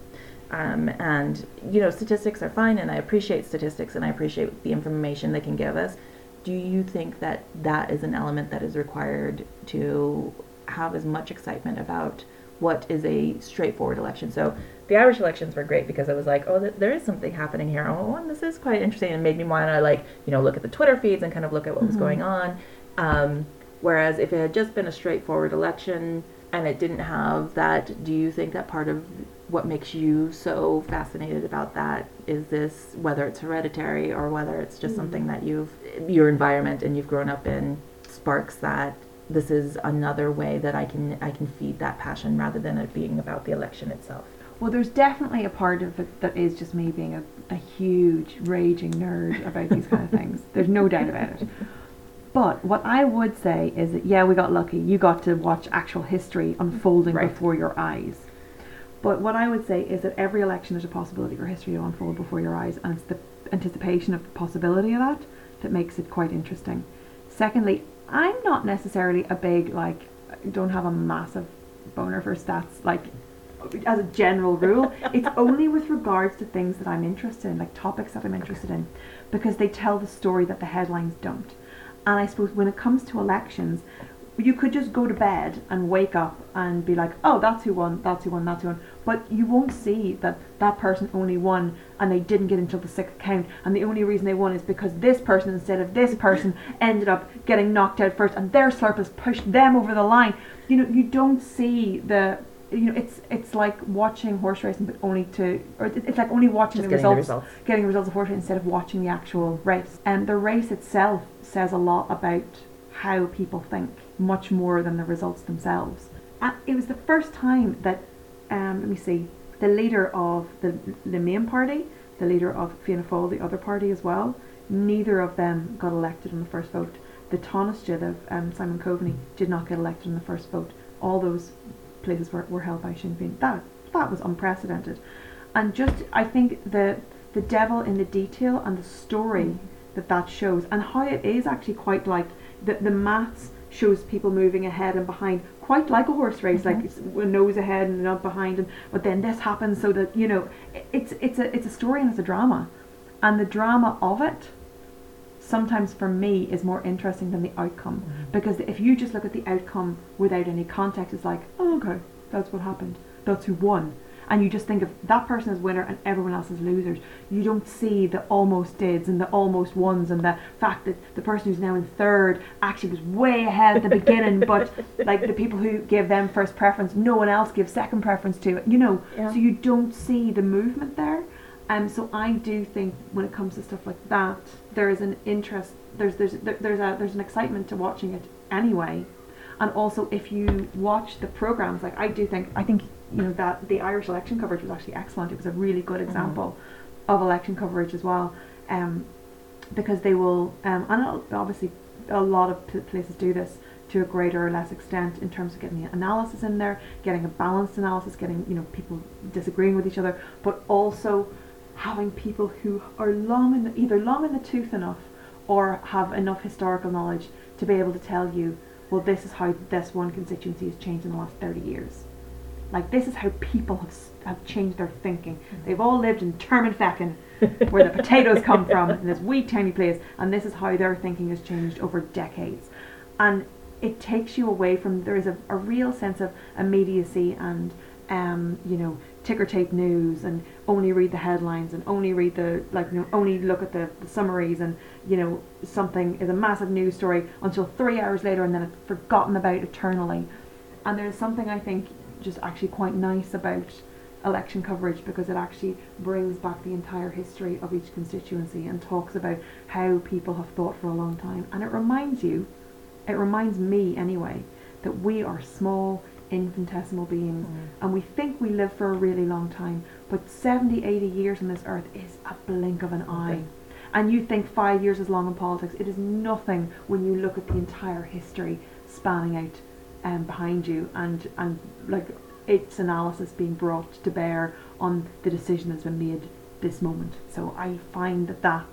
Um, and you know statistics are fine and i appreciate statistics and i appreciate the information they can give us. Do you think that that is an element that is required to have as much excitement about what is a straightforward election so the Irish elections were great because I was like, oh, th- there is something happening here. Oh, this is quite interesting, and made me want to like, you know, look at the Twitter feeds and kind of look at what mm-hmm. was going on. Um, whereas if it had just been a straightforward election and it didn't have that, do you think that part of what makes you so fascinated about that is this, whether it's hereditary or whether it's just mm-hmm. something that you've, your environment and you've grown up in sparks that this is another way that I can I can feed that passion rather than it being about the election itself. Well, there's definitely a part of it that is just me being a, a huge raging nerd about these kind of things. (laughs) There's no doubt about it. But what I would say is that yeah, we got lucky. You got to watch actual history unfolding right. before your eyes. But what I would say is that every election there's a possibility for history to unfold before your eyes, and it's the anticipation of the possibility of that that makes it quite interesting. Secondly, I'm not necessarily a big like don't have a massive boner for stats like as a general rule, (laughs) it's only with regards to things that I'm interested in, like topics that I'm interested in, because they tell the story that the headlines don't. And I suppose when it comes to elections, you could just go to bed and wake up and be like, oh, that's who won, that's who won, that's who won. But you won't see that that person only won and they didn't get until the sixth count. And the only reason they won is because this person instead of this person ended up getting knocked out first and their surplus pushed them over the line. You know, you don't see the you know, it's it's like watching horse racing, but only to, or it's like only watching the results, the results, getting the results of horse racing instead of watching the actual race. And the race itself says a lot about how people think, much more than the results themselves. And it was the first time that, um, let me see, the leader of the the main party, the leader of Fianna Fáil, the other party as well, neither of them got elected in the first vote. The Taoiseach of um, Simon Coveney did not get elected in the first vote. All those places were, were held by Sinn Féin. That that was unprecedented, and just I think the the devil in the detail and the story mm. that that shows, and how it is actually quite like the the maths shows people moving ahead and behind, quite like a horse race, mm-hmm. like nose ahead and not behind, and but then this happens so that you know it's it's a it's a story and it's a drama, and the drama of it sometimes for me is more interesting than the outcome. Mm-hmm. because if you just look at the outcome without any context it's like oh okay that's what happened. That's who won and you just think of that person as winner and everyone else as losers you don't see the almost dids and the almost ones and the fact that the person who's now in third actually was way ahead at the beginning (laughs) but like the people who give them first preference no one else gives second preference to it you know yeah. so you don't see the movement there um, so I do think when it comes to stuff like that, there is an interest. There's there's there's a there's an excitement to watching it anyway, and also if you watch the programs, like I do think I think you know that the Irish election coverage was actually excellent. It was a really good mm-hmm. example mm-hmm. of election coverage as well, um, because they will um, and obviously a lot of places do this to a greater or less extent in terms of getting the analysis in there, getting a balanced analysis, getting you know people disagreeing with each other, but also having people who are long in the, either long in the tooth enough or have enough historical knowledge to be able to tell you, well, this is how this one constituency has changed in the last 30 years. Like, this is how people have, have changed their thinking. Mm-hmm. They've all lived in Termonfeckin, where the (laughs) potatoes come from, in this wee tiny place, and this is how their thinking has changed over decades. And it takes you away from, there is a, a real sense of immediacy and, um, you know, ticker tape news and only read the headlines and only read the like you know only look at the, the, summaries and you know something is a massive news story until three hours later and then it's forgotten about eternally and there's something i think just actually quite nice about election coverage because it actually brings back the entire history of each constituency and talks about how people have thought for a long time. And it reminds you it reminds me anyway that we are small infinitesimal beings mm. and we think we live for a really long time but 70 80 years on this earth is a blink of an eye. And you think five years is long in politics. It is nothing when you look at the entire history spanning out um, behind you and and like its analysis being brought to bear on the decision that's been made this moment so I find that that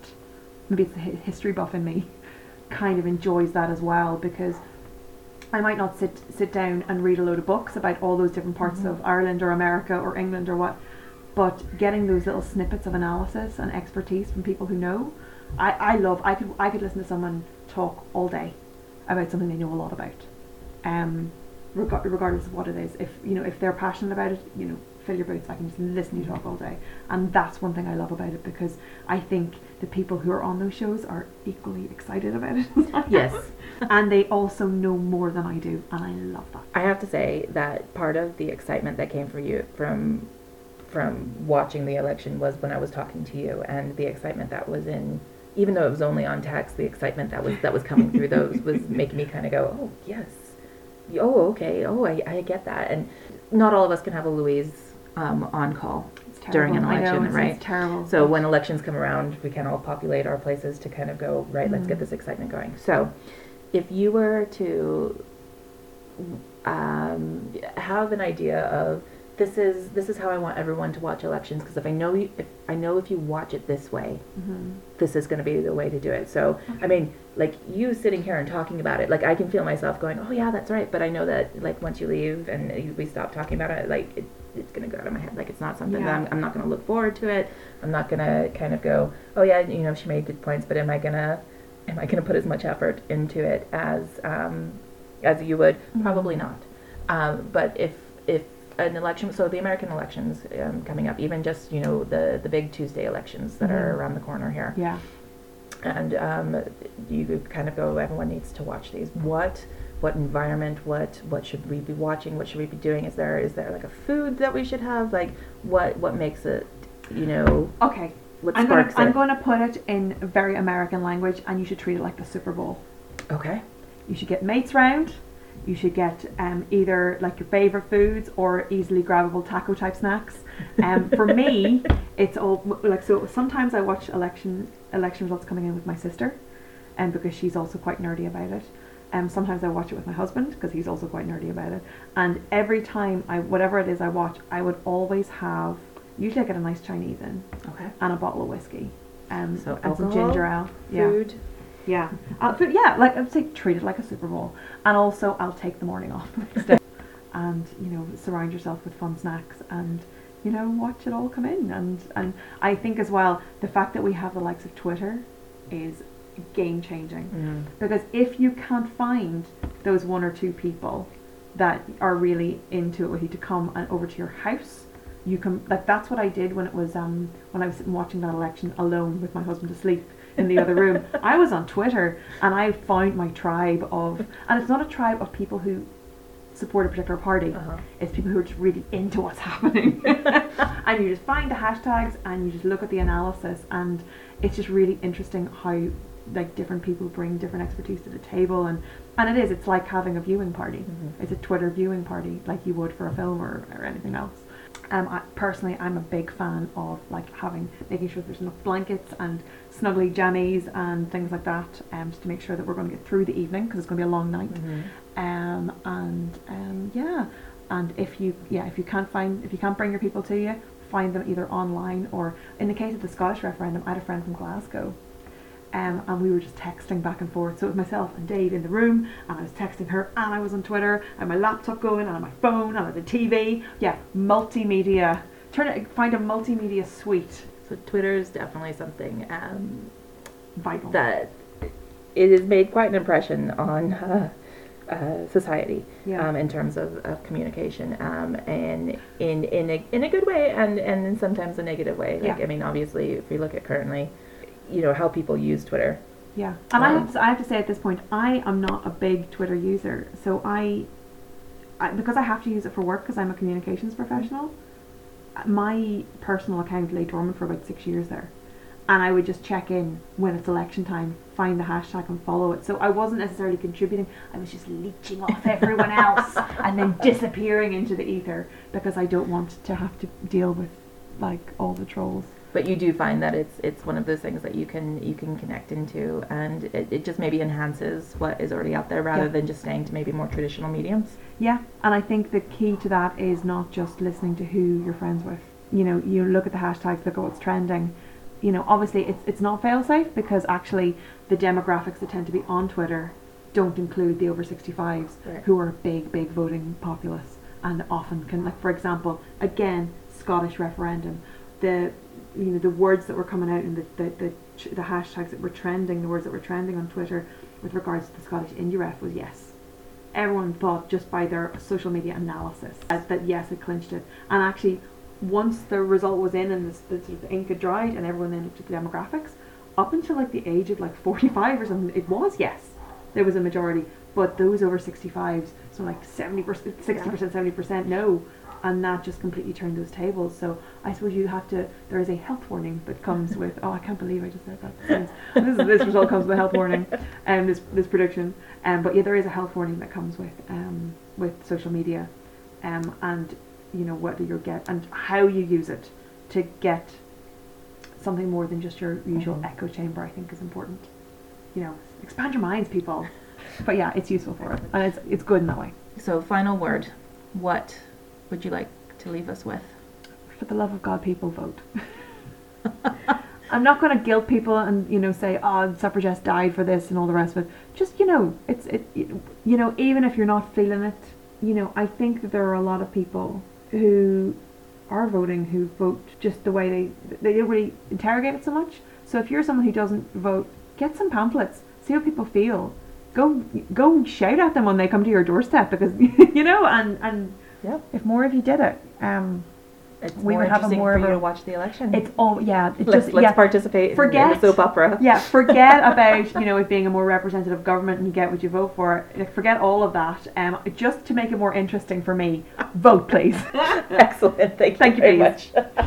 maybe it's the history buff in me (laughs) kind of enjoys that as well because I might not sit sit down and read a load of books about all those different parts mm-hmm. of Ireland or America or England or what, but getting those little snippets of analysis and expertise from people who know, I, I love. I could I could listen to someone talk all day about something they know a lot about, um, reg- regardless of what it is. If you know if they're passionate about it, you know, fill your boots. I can just listen to you talk all day, and that's one thing I love about it because I think the people who are on those shows are equally excited about it. (laughs) yes. and they also know more than I do, and I love that. I have to say that part of the excitement that came for you from from watching the election was when I was talking to you, and the excitement that was in, even though it was only on text, the excitement that was that was coming through those was (laughs) making me kind of go, oh yes, oh okay, oh I, I get that, and not all of us can have a Louise um, on call during an election, know, right? terrible. So when elections come around, we can all populate our places to kind of go right. Mm. Let's get mm. this excitement going. So, if you were to um, have an idea of this is this is how I want everyone to watch elections because if I know you, if I know if you watch it this way, mm-hmm. this is going to be the way to do it. So okay. I mean, like you sitting here and talking about it, like I can feel myself going, oh yeah, that's right. But I know that like once you leave and we stop talking about it, like it, it's going to go out of my head. Like it's not something yeah. that I'm, I'm not going to look forward to it. I'm not going to kind of go, oh yeah, you know, she made good points, but am I going to, am I going to put as much effort into it as, um, as you would? Mm-hmm. Probably not. Um, but if, if an election, so the American elections um, coming up, even just, you know, the, the big Tuesday elections that mm-hmm. are around the corner here. Yeah. And um, you kind of go, everyone needs to watch these. What what environment, what what should we be watching, what should we be doing? Is there is there like a food that we should have? Like what what makes it, you know? Okay. What I'm gonna? I'm going to put it in very American language, and you should treat it like the Super Bowl. Okay. You should get mates round. You should get um, either like your favorite foods or easily grabbable taco type snacks. Um, for me, it's all like so. Sometimes I watch election election results coming in with my sister, and um, because she's also quite nerdy about it. Um, sometimes I watch it with my husband because he's also quite nerdy about it. And every time I, whatever it is I watch, I would always have. Usually, I get a nice Chinese in. Okay. And a bottle of whiskey. Um, so and alcohol, some ginger ale. Food. Yeah. Yeah. Uh, food. Yeah. Like I'd say, treat it like a Super Bowl. And also, I'll take the morning off (laughs) the next day. and you know, surround yourself with fun snacks and you know, watch it all come in. And and I think as well, the fact that we have the likes of Twitter is game changing. Mm. Because if you can't find those one or two people that are really into it with you to come and over to your house, you can like that's what I did when it was um when I was sitting watching that election alone with my husband asleep in the other room. I was on Twitter and I found my tribe of and it's not a tribe of people who support a particular party. Uh-huh. It's people who are just really into what's (laughs) happening. and you just find the hashtags and you just look at the analysis and it's just really interesting how like different people bring different expertise to the table and and it is it's like having a viewing party mm-hmm. it's a twitter viewing party like you would for a film or, or anything else um, I, personally I'm a big fan of like having making sure there's enough blankets and snuggly jammies and things like that um, just to make sure that we're going to get through the evening because it's going to be a long night mm-hmm. Um, and um, yeah, and if you yeah if you can't find if you can't bring your people to you, find them either online or in the case of the Scottish referendum, I had a friend from Glasgow. Um, and we were just texting back and forth. So it was myself and Dave in the room, and I was texting her, and I was on Twitter, and my laptop going, and on my phone, and on the TV. Yeah, multimedia. Turn it, find a multimedia suite. So Twitter is definitely something um, Vital. that it has made quite an impression on uh, uh, society Yeah. um, in terms of, of communication um, and in in a, in a good way and and in sometimes a negative way. Like Yeah. I mean, obviously, if we look at currently, you know how people use Twitter. Yeah, and I Um, have to, I have to say at this point, I am not a big Twitter user. So I, I because I have to use it for work because I'm a communications professional. My personal account lay dormant for about six years there, and I would just check in when it's election time, find the hashtag and follow it. So I wasn't necessarily contributing. I was just leeching off everyone else (laughs) and then disappearing into the ether because I don't want to have to deal with like all the trolls. But you do find that it's it's one of those things that you can you can connect into, and it, it just maybe enhances what is already out there rather Yeah. than just staying to maybe more traditional mediums. Yeah, and I think the key to that is not just listening to who you're friends with. You know, you look at the hashtags, look at what's trending. You know, obviously it's it's not fail safe because actually the demographics that tend to be on Twitter don't include the over 65s Right. who are a big, big voting populace and often can, like for example, again, Scottish referendum, the you know the words that were coming out and the the, the, the hashtags that were trending, the words that were trending on Twitter with regards to the Scottish indie ref was yes everyone thought just by their social media analysis that, that yes, it clinched it. And actually, once the result was in and the, the sort of the ink had dried, and everyone then looked at the demographics, up until like the age of like 45 or something, it was yes, there was a majority. But those over 65s, so like 70%, 60%, 70% no. And that just completely turned those tables. So I suppose you have to. There is a health warning that comes with. Oh, I can't believe I just said that. This, this, result comes with a health warning, and this this prediction. Um, but yeah, there is a health warning that comes with um, with social media, um, and you know whether you get and how you use it to get something more than just your usual Mhm. echo chamber. I think is important. You know, expand your minds, people. But yeah, it's useful for it, and it's it's good in that way. So, final word. What would you like to leave us with? For the love of God, people vote. I'm not going to guilt people and you know say, "Oh, suffragettes died for this" and all the rest of it. Just you know, it's it. You know, even if you're not feeling it, you know, I think that there are a lot of people who are voting who vote just the way they they don't really interrogate it so much. So if you're someone who doesn't vote, get some pamphlets, see how people feel. Go go shout at them when they come to your doorstep because (laughs) you know, and and Yep. if more of you did it, um, It's We would have a more for of you to watch the election. it's all yeah. It let's just let's yeah. participate in- in Forget- the soap opera. (laughs) Yeah, forget (laughs) about you know it being a more representative government and you get what you vote for. Like, forget all of that. Um, just to make it more interesting for me, vote please. (laughs) Excellent. Thank you Thank you, very please. much.